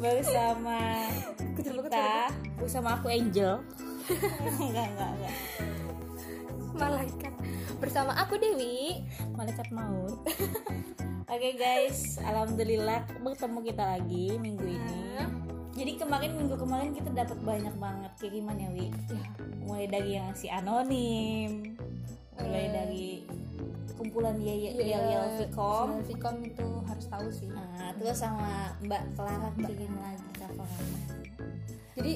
bersama kita. bersama aku. Angel. Enggak enggak enggak. Malaikat. Bersama aku Dewi. Malaikat maut. Oke guys. Alhamdulillah bertemu kita lagi minggu ini. Jadi kemarin minggu kemarin kita dapat banyak banget. Kiriman ya Wi? Mulai dari yang si anonim. Mulai Eh. dari kumpulan Yel Iya, Yel Yel Vicom Vicom itu tahu sih. Nah, terus sama Mbak Clara kirim lagi coveran jadi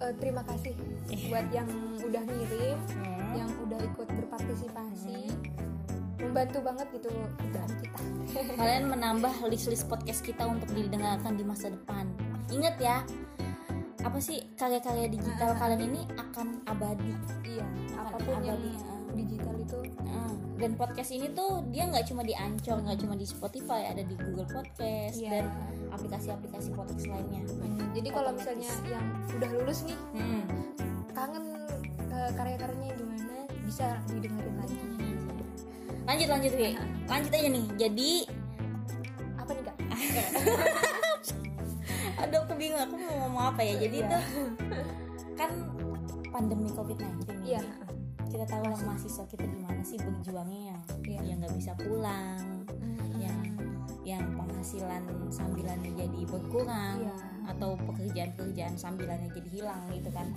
eh, terima kasih buat yang udah ngirim Hmm. yang udah ikut berpartisipasi. Membantu banget gitu kerjaan kita. Kalian menambah list-list podcast kita untuk didengarkan di masa depan. Ingat ya apa sih karya-karya digital kalian ini akan abadi. Iya Akan apa pun yang abadi, ya. Digital itu. Nah, dan podcast ini tuh dia nggak cuma di Anchor nggak cuma di Spotify ada di Google Podcast Iya. dan aplikasi-aplikasi podcast lainnya. Hmm, jadi kalau misalnya yang udah lulus nih hmm. kangen eh, karya-karyanya gimana? Bisa didengerin lagi. Lanjut lanjut Wi. Lanjut aja nih. Jadi apa nih kak? Aduh aku bingung. Aku mau ngomong apa ya? Jadi Iya. tuh kan pandemi covid-19 nih iya kita tahu lah mahasiswa kita gimana sih berjuangnya yang Iya. yang nggak bisa pulang yang yang penghasilan sambilannya jadi berkurang Iya. atau pekerjaan-pekerjaan sambilannya jadi hilang gitu kan.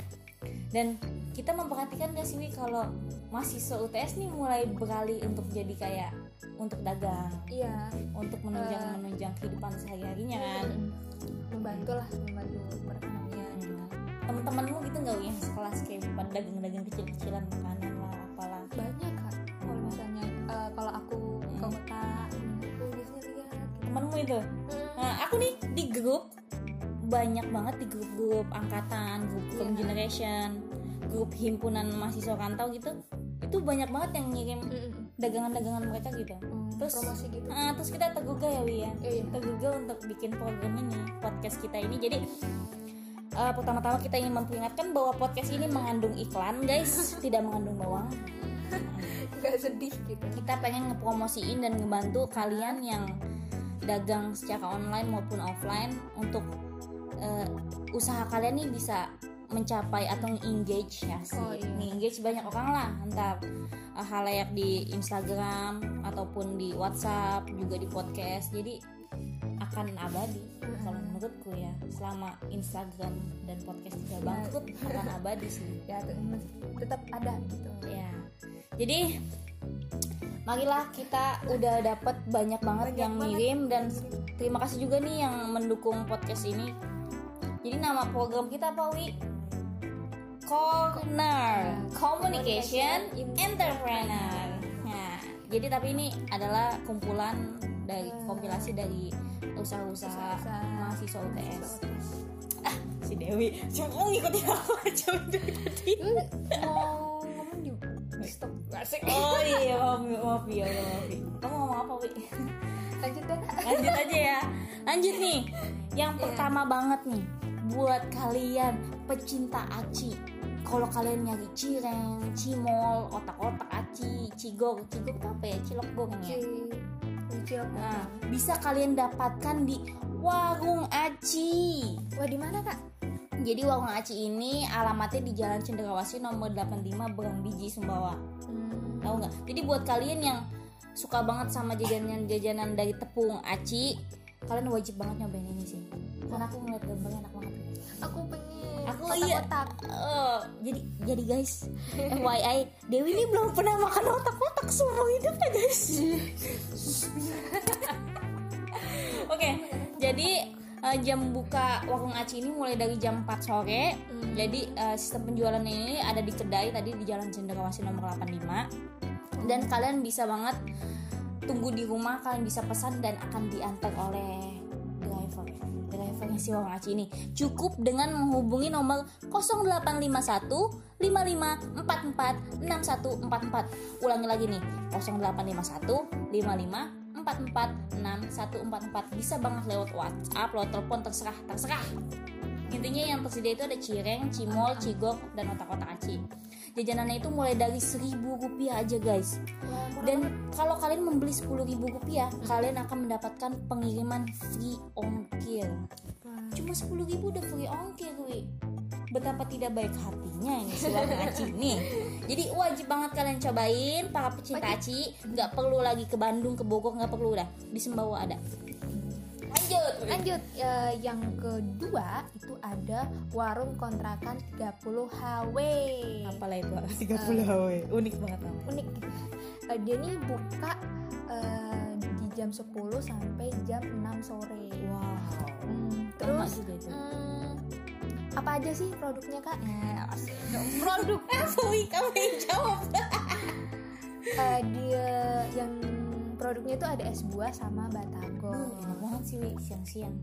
Dan kita memperhatikan gak sih Wi, kalau mahasiswa UTS nih mulai beralih untuk jadi kayak untuk dagang iya. untuk menunjang menunjang kehidupan sehari harinya kan membantu lah membantu perekonomian teman-temanmu gitu nggak yang sekelas kayak pada dagang-dagang kecil-kecilan makanan lah apalah banyak kak kalau misalnya eh, kalau aku ke Hmm. kota aku biasanya lihat gitu. temanmu itu Nah, aku nih di grup banyak banget di grup-grup angkatan, grup. Come generation, grup himpunan mahasiswa rantau gitu. Itu banyak banget yang ngirim Mm-mm. dagangan-dagangan mereka gitu. Hmm, Terus promosi gitu Ah, terus kita tergugah ya Wi ya. Iya. Tergugah untuk bikin program ini, podcast kita ini. Jadi eh, pertama-tama kita ingin memperingatkan bahwa podcast ini mengandung iklan, guys, tidak mengandung bawang. nggak sedih gitu. Kita pengen ngepromosiin dan ngebantu kalian yang dagang secara online maupun offline untuk eh, usaha kalian nih bisa mencapai atau engage ya sih. Oh, iya. engage banyak orang lah. Entah eh, halayak di Instagram ataupun di WhatsApp juga di podcast. Jadi akan abadi. Kalau menurutku ya selama Instagram dan podcast tidak bangkrut akan abadi sih. Ya te- tetap ada gitu. Ya jadi marilah kita udah dapat banyak banget Banyak yang banget. ngirim dan terima kasih juga nih yang mendukung podcast ini. Jadi nama program kita apa Wi? Corner. Communication Entrepreneur. Nah jadi tapi ini adalah kumpulan dari kompilasi dari usaha-usaha mahasiswa UTS ah si Dewi cuma ngikutin aku aja tadi mau ngomong di stop asik Oh iya maaf maaf ya maaf. Kamu ngomong apa Wi? lanjut deh Lanjut aja ya. Lanjut nih. Yang Iya. pertama banget nih buat kalian pecinta aci. Kalau kalian nyari cireng, cimol, otak-otak aci, cigor itu apa ya? Cilok goreng ya. Nah, bisa kalian dapatkan di Warung Aci. wah di mana kak Jadi Warung Aci ini alamatnya di Jalan Cendrawasih nomor 85 Berang Biji Sumbawa. hmm. tahu nggak jadi buat kalian yang suka banget sama jajanan-jajanan dari tepung aci kalian wajib banget nyobain ini sih karena aku ngeliat gambarnya enak banget pengen aku iya. otak Eh, jadi jadi guys FYI Dewi ini belum pernah makan otak-otak seumur hidupnya guys. Oke jadi eh, jam buka warung aci ini mulai dari jam 4 sore. Hmm. jadi eh, sistem penjualan ini ada di kedai tadi di Jalan Cendrawasih nomor 85 dan kalian bisa banget tunggu di rumah kalian bisa pesan dan akan diantar oleh drivernya si aci ini. Cukup dengan menghubungi nomor 0851 5544 6144 ulangi lagi nih 0851 55 44 6144 bisa banget lewat WhatsApp lewat telepon terserah terserah. Intinya yang tersedia itu ada cireng, cimol, cigok, dan otak-otak aci. Jajanannya itu mulai dari seribu rupiah aja guys. Dan kalau kalian membeli sepuluh ribu rupiah kalian akan mendapatkan pengiriman free ongkir cuma sepuluh ribu udah free ongkir wi. Betapa tidak baik hatinya ini si warna aci nih jadi wajib banget kalian cobain para pecinta aci. Nggak perlu lagi ke Bandung ke Bogor nggak perlu udah. Di Sembawa ada. Lanjut. Lanjut. Ya, yang kedua itu ada warung kontrakan 30 HW. apalah itu? 30 HW unik banget. Namanya Unik gitu. Eh, dia nih buka di jam 10 sampai jam 6 sore. wow Hmm, terus juga itu hmm, apa aja sih produknya kak? Eh, asik dong. produk Wi kamu yang jawab Eh, dia yang produknya itu ada es buah sama batagor. Duh, enak banget sih siang-siang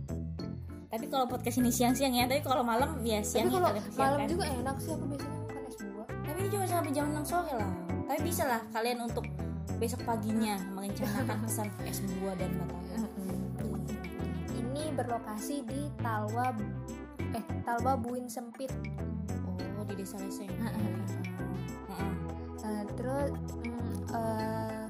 tapi kalau podcast ini siang-siang ya tapi kalau malam ya Tapi siang ya kalau malam juga enak sih aku biasanya makan es buah. tapi ini cuma sampai jam 6 sore lah tapi bisa lah kalian untuk besok paginya merencanakan pesan es buah dan batagor Ini berlokasi di Talwa eh Talwa Buin Sempit. oh di desa leseng. Heeh. Eh, terus mm, eh,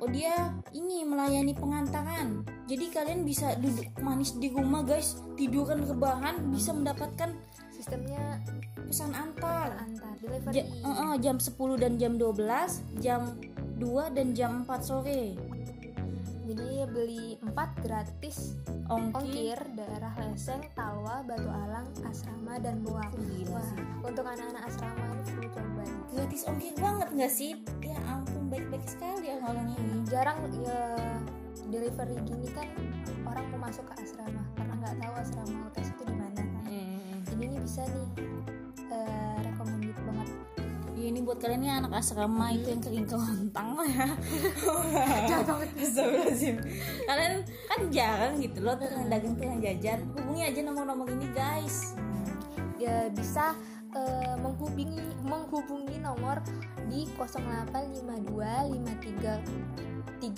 oh dia ini melayani pengantaran jadi kalian bisa duduk manis di rumah guys tiduran rebahan bisa mendapatkan sistemnya pesan antar antar delivery. Ja- eh, eh, jam 10 dan jam 12 jam 2 dan jam 4 sore Jadi beli 4 gratis ongkir ongkir daerah Leseng, Talwa, Batu Alang, Asrama dan. Gila Wah, sih. untuk anak-anak asrama ini perlu cobain. gratis ongkir banget nggak sih ya ampun baik-baik sekali orang ini Jarang ya delivery gini kan orang mau masuk ke asrama karena nggak tahu asrama UTS itu di mana kan. Jadi ini bisa nih buat kalian nih anak asrama itu yang kering kelontang lah ya. Astagfirullahaladzim. Kalian kan jarang gitu loh tukang dagang tukang jajan. Hubungi aja nomor-nomor ini guys. Ya bisa eh, menghubungi menghubungi nomor di 0852 53 30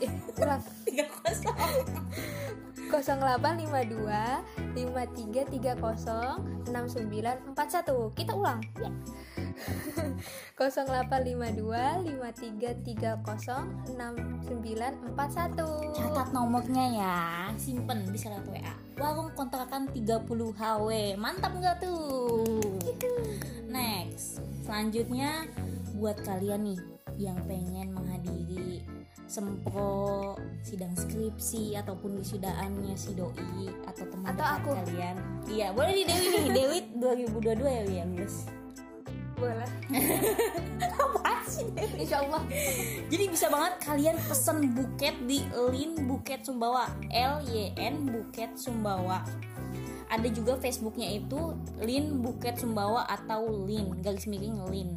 eh Tiga kosong. 0852 5330 6941 kita ulang. Ya. 0852 5330 6941 Catat nomornya ya, simpen bisa lewat WA. Warung kontrakan 30 HW. Mantap nggak tuh? Next, selanjutnya buat kalian nih yang pengen menghadiri sempro sidang skripsi ataupun wisudaannya si doi atau teman Atau aku. kalian. Iya, boleh di Dewi nih. Dewi 2022 ya Wi, lulus. boleh Apaan sih Dewi? Insya Allah Jadi bisa banget kalian pesen buket di Lin Buket Sumbawa L Y N Buket Sumbawa ada juga Facebooknya itu Lin Buket Sumbawa atau Lin garis miring Lin.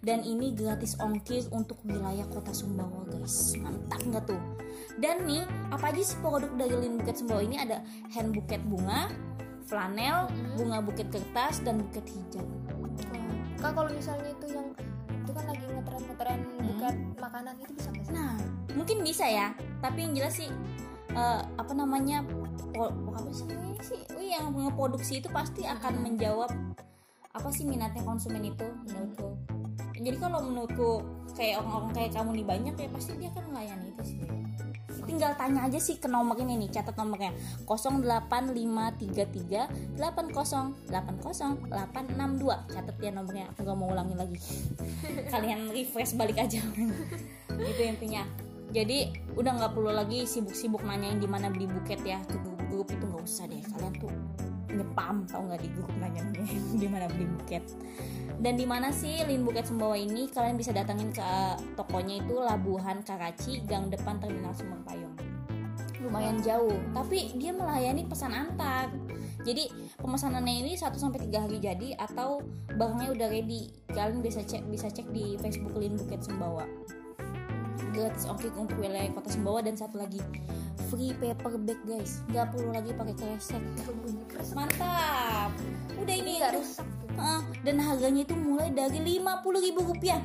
Dan ini gratis ongkir untuk wilayah kota Sumbawa guys. Mantap nggak tuh? Dan nih apa aja sih produk dari Lin Buket Sumbawa ini? Ada hand buket bunga flanel bunga buket kertas dan buket hijau. Kak kalau misalnya itu yang itu kan lagi ngetren-ngetren bukan makanan itu bisa nggak sih? Nah, mungkin bisa ya. Tapi yang jelas sih eh, apa namanya apa sih? Wih, yang ngeproduksi itu pasti akan menjawab apa sih minatnya konsumen itu menurutku. Jadi kalau menurutku kayak orang-orang kayak kamu nih banyak ya pasti dia akan melayani itu sih. Tinggal tanya aja sih ke nomor ini nih, catat nomornya 08533 8080862. Catat ya nomornya, aku gak mau ulangin lagi. Kalian refresh balik aja. itu intinya. Jadi udah nggak perlu lagi sibuk-sibuk nanyain di mana beli buket ya ke grup-grup itu nggak usah deh. Kalian tuh nyepam tau nggak di grup nanya di mana beli buket. Dan di mana sih Lin Buket Sumbawa ini kalian bisa datangin ke tokonya itu Labuhan Karaci, Gang Depan Terminal Sumber Payung. Lumayan jauh, tapi dia melayani pesan antar. Jadi pemesanannya ini 1 sampai 3 hari jadi atau barangnya udah ready. Kalian bisa cek bisa cek di Facebook Lin Buket Sumbawa. Gratis ongkir untuk wilayah kota Sumbawa dan satu lagi free paper bag guys. Nggak perlu lagi pakai kresek. Mantap. Udah ini nggak rusak Heeh, dan harganya itu mulai dari 50.000 rupiah.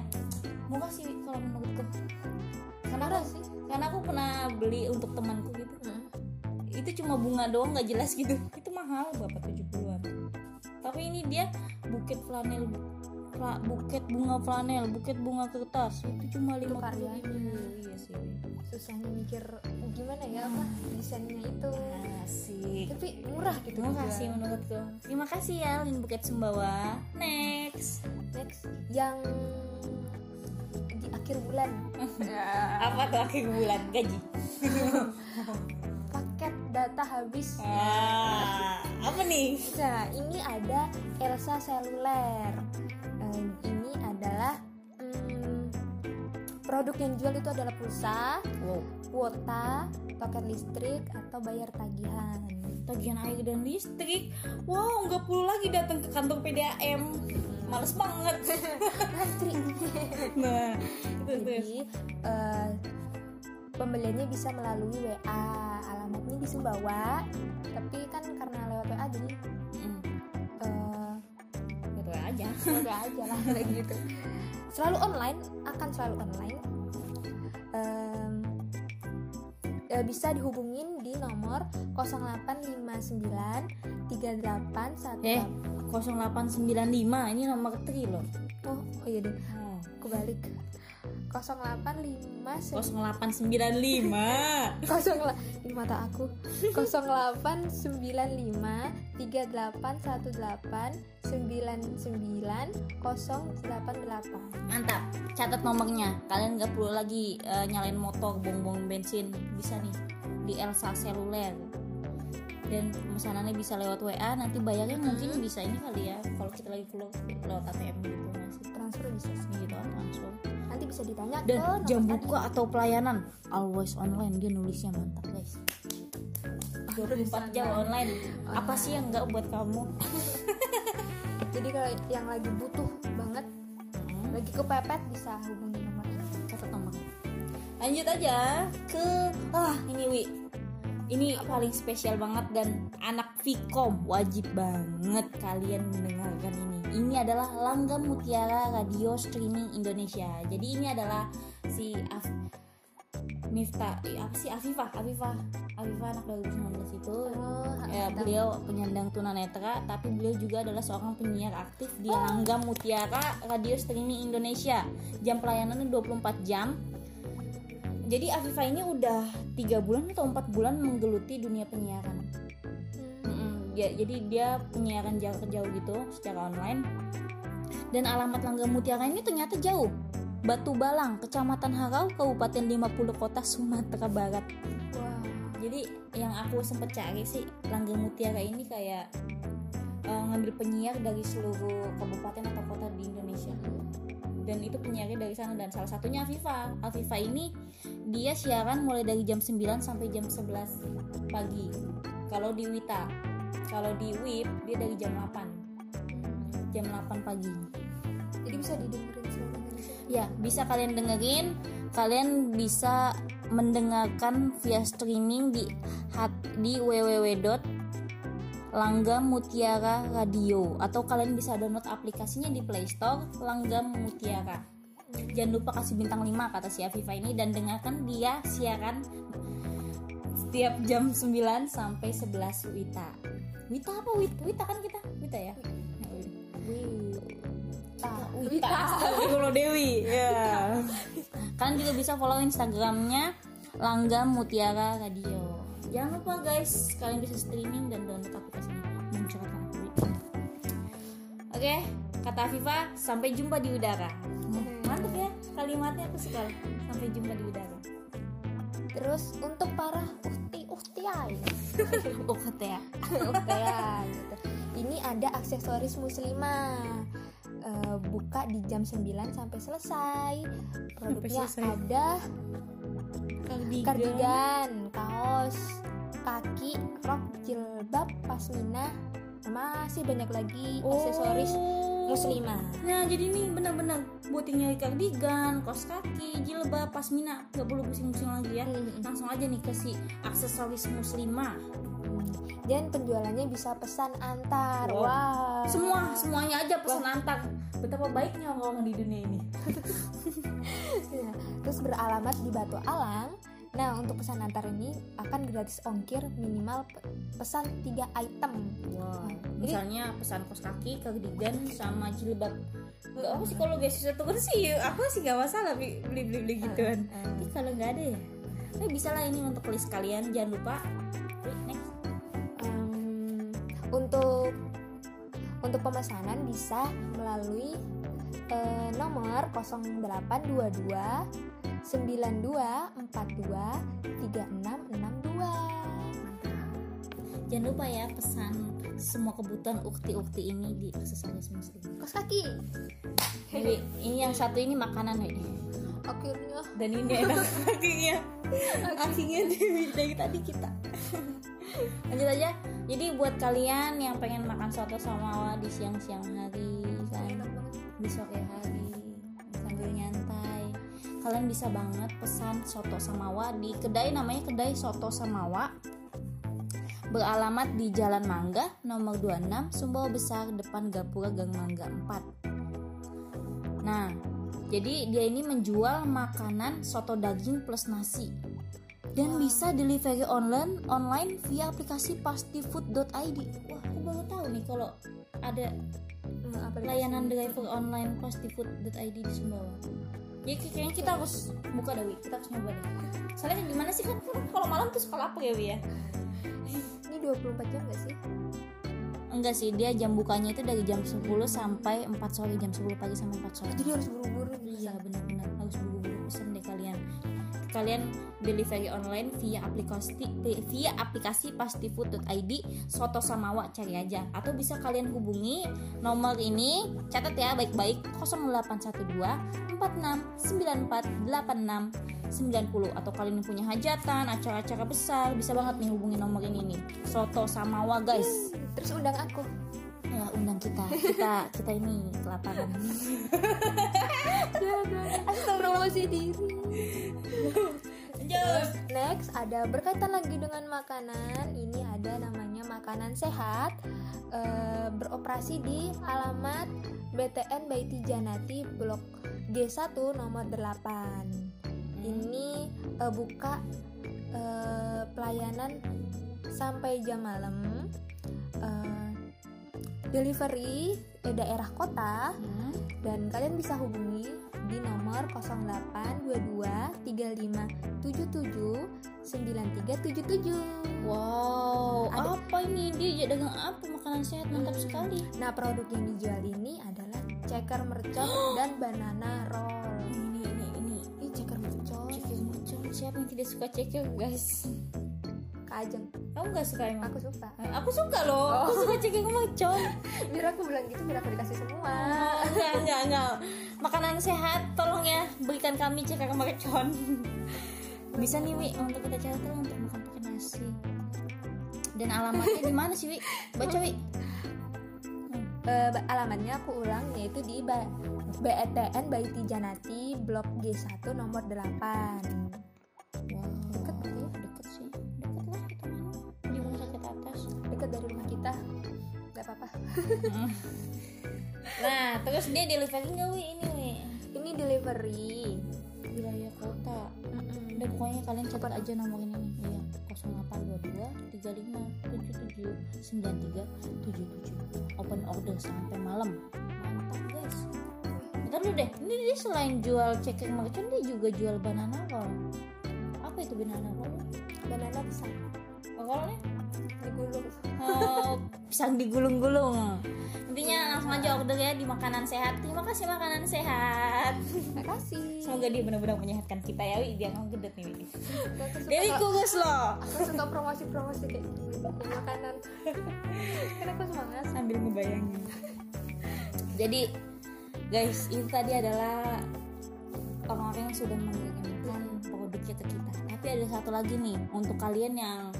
Murah sih kalau menurutku. Karena aku, sih. Karena aku pernah beli untuk temanku gitu. Hmm. itu cuma bunga doang nggak jelas gitu. Itu mahal berapa? 70-an tapi ini dia buket flanel buket bunga flanel buket bunga kertas. Itu cuma lima puluh karyanya. iya sih. Susahnya mikir oh, gimana ya apa desainnya itu? Asik tapi murah gitu terima dijual. kasih menurutku. Terima kasih ya Lin buket sumbawa. Next. Next yang di akhir bulan. Apa tuh akhir bulan? Gaji. Paket data habis. Ah, apa nih? Nah ini ada Elsa seluler Eh, ini adalah hmm, produk yang dijual itu adalah pulsa wow. kuota paket listrik atau bayar tagihan. Tagihan air dan listrik. Wow nggak perlu lagi datang ke kantor PDAM males banget. Antri nah jadi eh, pembeliannya bisa melalui WA alamatnya di Sumbawa tapi kan karena lewat WA jadi aja lewat WA aja lah kayak gitu. Selalu online akan selalu online. Em, eh, bisa dihubungin di nomor 0859 381 eh 0895 ini nomor tri loh. Oh, oh iya deh. Oh. kebalik 085 0895 kosong lah ini mata aku. 0895 3818 99 088 mantap. Catat nomornya. Kalian nggak perlu lagi eh, nyalain motor bong-bong bensin. Bisa nih di Elsa seluler dan pemesanannya bisa lewat WA nanti bayarnya mungkin bisa ini kali ya kalau kita lagi keluar lewat ATM gitu masih transfer bisa sih. gitu langsung. Nanti bisa ditanya dan ke jam buka atau pelayanan always online dia nulisnya mantap guys. 24 jam online. Apa sih yang nggak buat kamu? Jadi kalau yang lagi butuh banget lagi kepepet bisa hubungi nomor ini catat nomor lanjut aja ke ah ini wi ini paling spesial banget dan anak Vkom wajib banget kalian mendengarkan ini. Ini adalah Langgam Mutiara Radio Streaming Indonesia. Jadi ini adalah si Af Mifta eh, apa sih? Afifah Afifah Afifah anak 2019 itu. Oh, ya, beliau penyandang tunanetra tapi beliau juga adalah seorang penyiar aktif di Langgam Mutiara Radio Streaming Indonesia. Jam pelayanannya 24 jam jadi Afifah ini udah tiga bulan atau empat bulan menggeluti dunia penyiaran Hmm. Mm-mm. Ya, jadi dia penyiaran jarak jauh gitu secara online dan alamat Langgam Mutiara ini ternyata jauh Batu Balang, Kecamatan Harau, Kabupaten 50 Kota, Sumatera Barat wah jadi yang aku sempet cari sih Langgam Mutiara ini kayak eh, ngambil penyiar dari seluruh kabupaten atau kota di Indonesia dan itu penyiarnya dari sana. Dan salah satunya Afifa. Afifa ini dia siaran mulai dari jam 9 sampai jam 11 pagi. Kalau di Wita kalau di WIP dia dari jam 8 jam 8 pagi. Jadi bisa didengerin seluruh Indonesia? Ya, bisa kalian dengerin. Kalian bisa mendengarkan via streaming di hat- di www.langgam Mutiara Radio. Atau kalian bisa download aplikasinya di Play Store Langgam Mutiara. Jangan lupa kasih bintang 5 kata si Afifa ini. Dan dengarkan dia siaran setiap jam 9 sampai 11 Wita. Wita apa? Wita? Wita kan kita? Wita ya? wih ah Wita. Astagfirullah Dewi. Ya. Kalian juga bisa follow instagramnya Langgam Mutiara Radio jangan lupa guys kalian bisa streaming dan download aplikasinya mencurahkan duit oke kata Afifa sampai jumpa di udara. Mantap ya kalimatnya aku suka. Sampai jumpa di udara. Terus untuk para uhti uhtiai oh kata ya gitu. ini ada aksesoris muslimah. Eh, buka di jam 9 sampai selesai. Produknya selesai. ada kardigan kaos kaki rok jilbab pasmina masih banyak lagi aksesoris Oh. muslimah Nah jadi nih benar-benar buat yang nyari kardigan, kaos kaki, jilbab, pasmina nggak perlu pusing-pusing lagi ya. Hmm. Langsung aja nih ke si aksesoris muslimah. dan penjualannya bisa pesan antar Wow. wow, Semua semuanya aja pesan antar. Betapa baiknya orang-orang di dunia ini. Ya, terus beralamat di Batu Alang nah untuk pesan antar ini akan gratis ongkir minimal pe- pesan 3 item Wah. Jadi- Misalnya pesan kaos kaki, kardigan, sama jilbab. nggak apa sih kalau beasiswa tuh kan sih aku sih nggak masalah beli beli beli gituan Uh, uh. tapi kalau nggak ada ya eh bisa lah ini untuk list kalian jangan lupa next Um, untuk untuk pemesanan bisa melalui eh, nomor 0822 9242 3662 jangan lupa ya pesan semua kebutuhan ukti-ukti ini di aksesoris muslim kos kaki. Wi, ini yang satu ini makanan Wi. akhirnya dan ini enak kakinya kakinya dari, dari tadi kita. Lanjut aja. Jadi buat kalian yang pengen makan soto sama di siang-siang hari kan di sore hari. Sambil nyantai. Kalian bisa banget pesan soto samawa di kedai namanya kedai soto samawa. Beralamat di Jalan Mangga nomor 26 Sumbawa Besar depan Gapura Gang Mangga 4 nah jadi dia ini menjual makanan soto daging plus nasi. Dan bisa delivery online online via aplikasi pastifood.id wah aku baru tahu nih kalau ada layanan driver online pastifood.id di Sumbawa. Ya kayaknya kita harus buka deh, Wi. kita harus nyoba deh. Soalnya gimana sih kan kalau malam tuh suka lapar ya, Wi ya? ini 24 jam gak sih Enggak sih, dia jam bukanya itu dari jam 10 sampai 4 sore, jam 10 pagi sampai 4 sore. jadi harus buru-buru Iya benar-benar Kalian delivery online via aplikasi via aplikasi pastifood.id soto samawa cari aja. Atau bisa kalian hubungi nomor ini catat ya baik-baik 0812 46 94 86 90 atau kalian punya hajatan acara-acara besar bisa banget nih hubungi nomor ini nih. Soto samawa guys. Terus undang aku. Ya undang kita. Kita kita ini kelaparan. Promosi diri Lanjut. Next ada berkaitan lagi dengan makanan. Ini ada namanya makanan sehat eh, beroperasi di alamat BTN Baiti Janati Blok G1 nomor 8. Ini eh, buka eh, pelayanan sampai jam malam. Eh, delivery eh, daerah kota Hmm. dan kalian bisa hubungi di nomor 0822 3577 9377. Wow, Ada- apa ini dia dagang apa makanan sehat mantap Hmm. sekali. Nah, produk yang dijual ini adalah ceker mercon dan banana roll. Ini ini ini. Ini ceker mercon, Ceker mercon. Siapa yang tidak suka ceker, guys? kajeng. Kamu nggak suka emang? Aku suka. Eh, Aku suka loh. Oh. Aku suka ceker mercon. Biar aku bilang gitu, biar aku dikasih semua. Ah, enggak enggak enggak. Makanan sehat, tolong ya berikan kami ceker mercon. Bisa nih Wi untuk kita cari tahu untuk makan pakai nasi. Dan alamatnya di mana sih Wi? Baca Wi. Ba- alamatnya aku ulang yaitu di ba- BETN Baiti Janati Blok G1 nomor 8. Apa-apa. Nah, terus dia delivery nggak wi ini wi Ini delivery. wilayah kota. Mm-mm. Udah pokoknya kalian catat aja nomor ini nih. Iya, 0822 35 77 93 77. Open order sampai malam. Mantap guys. Bentar dulu deh. Ini dia selain jual ceker mercon dia juga jual banana roll. Apa itu banana roll? Banana pisang Rollnya? digulung. Pisang digulung-gulung. Intinya langsung aja order ya di makanan sehat. Terima kasih makanan sehat. Makasih. Semoga dia benar-benar menyehatkan kita ya, Wi. Kamu gedet nih, Wi. Dewi kurus loh. aku suka promosi-promosi kayak gini makanan. Karena aku semangat. Sambil ngebayangin. Jadi, guys, ini tadi adalah orang-orang yang sudah mengirimkan produknya ke kita. Tapi ada satu lagi nih untuk kalian yang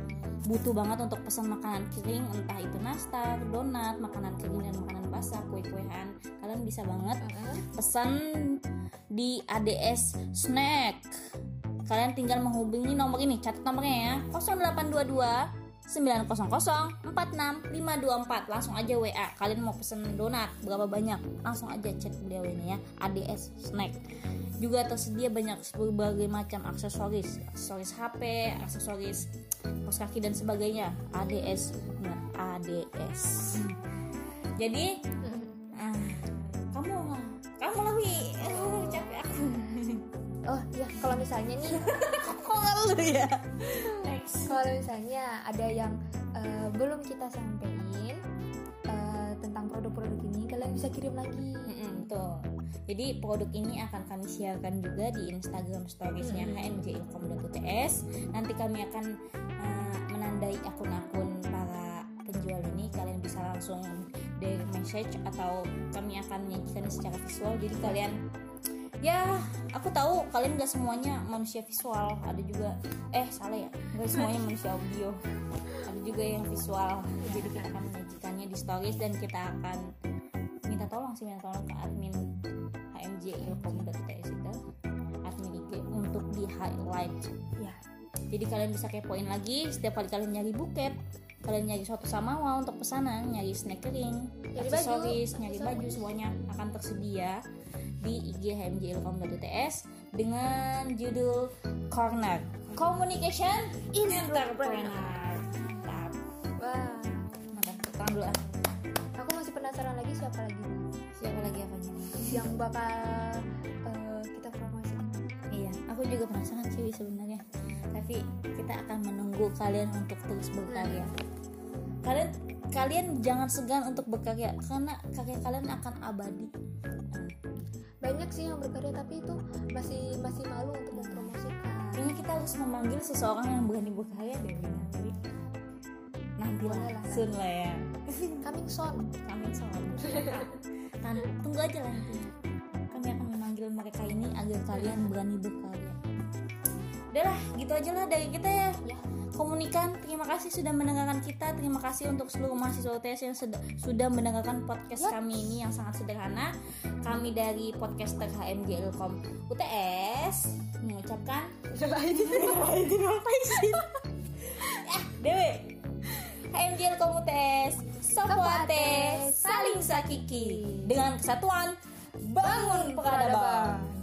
butuh banget untuk pesan makanan kering entah itu nastar, donat, makanan kering dan makanan basah, kue-kuean. Kalian bisa banget pesan di ADS Snack. Kalian tinggal menghubungi nomor ini, catat nomornya ya. 0822 900 46 524 langsung aja WA kalian mau pesen donat berapa banyak? Langsung aja chat beliau ini ya. ADS Snack. Juga tersedia banyak berbagai macam aksesoris. Aksesoris HP aksesoris kaos kaki dan sebagainya. ADS ingat ADS jadi ah, kamu kamu wi oh, capek aku. Oh ya kalau misalnya nih. Oh lu ya kalau misalnya ada yang uh, belum kita sampein uh, tentang produk-produk ini kalian bisa kirim lagi. Mm -mm, tuh jadi produk ini akan kami siarkan juga di Instagram storiesnya hmm. hmjilkom.uts nanti kami akan uh, menandai akun-akun para penjual ini. Kalian bisa langsung dari message atau kami akan menyajikan secara visual. Jadi kalian ya aku tahu kalian gak semuanya manusia visual. Ada juga eh salah ya. Gak semuanya manusia audio. Ada juga yang visual. Jadi kita akan menyajikannya di stories dan kita akan minta tolong sih minta tolong ke admin hmj ilkom.ts itu admin IG untuk di highlight. Ya jadi kalian bisa kepoin lagi. Setiap kali kalian nyari buket kalian nyari suatu samawa untuk pesanan nyari snack kering nyari aksesoris nyari baju semuanya akan tersedia di IG hmjilkom.ts dengan judul Corner Communication Entrepreneur. Mantap. Wah, mantap. Dulu ah. Aku masih penasaran lagi siapa lagi? Siapa lagi apanya? Yang bakal uh, kita promosi. Iya, aku juga penasaran sih sebenarnya. Tapi kita akan menunggu kalian untuk terus berkarya. Kalian kalian jangan segan untuk berkarya karena karya kalian akan abadi. Banyak sih yang berkarya tapi itu masih masih malu untuk mempromosikan. Kayaknya kita harus memanggil seseorang yang berani berkarya deh nanti nanti lah. soon lah ya. Coming soon. Coming soon. Tunggu aja lah nanti. Kami akan memanggil mereka ini agar kalian berani berkarya udahlah gitu aja lah dari kita ya, ya komunikan terima kasih sudah mendengarkan kita. Terima kasih untuk seluruh mahasiswa UTS yang sudah mendengarkan podcast yep. kami ini yang sangat sederhana. Kami dari podcaster HMG Ilkom UTS mengucapkan kasih eh Dewe HMG Ilkom UTS Sopoate saling sakiki dengan kesatuan bangun peradaban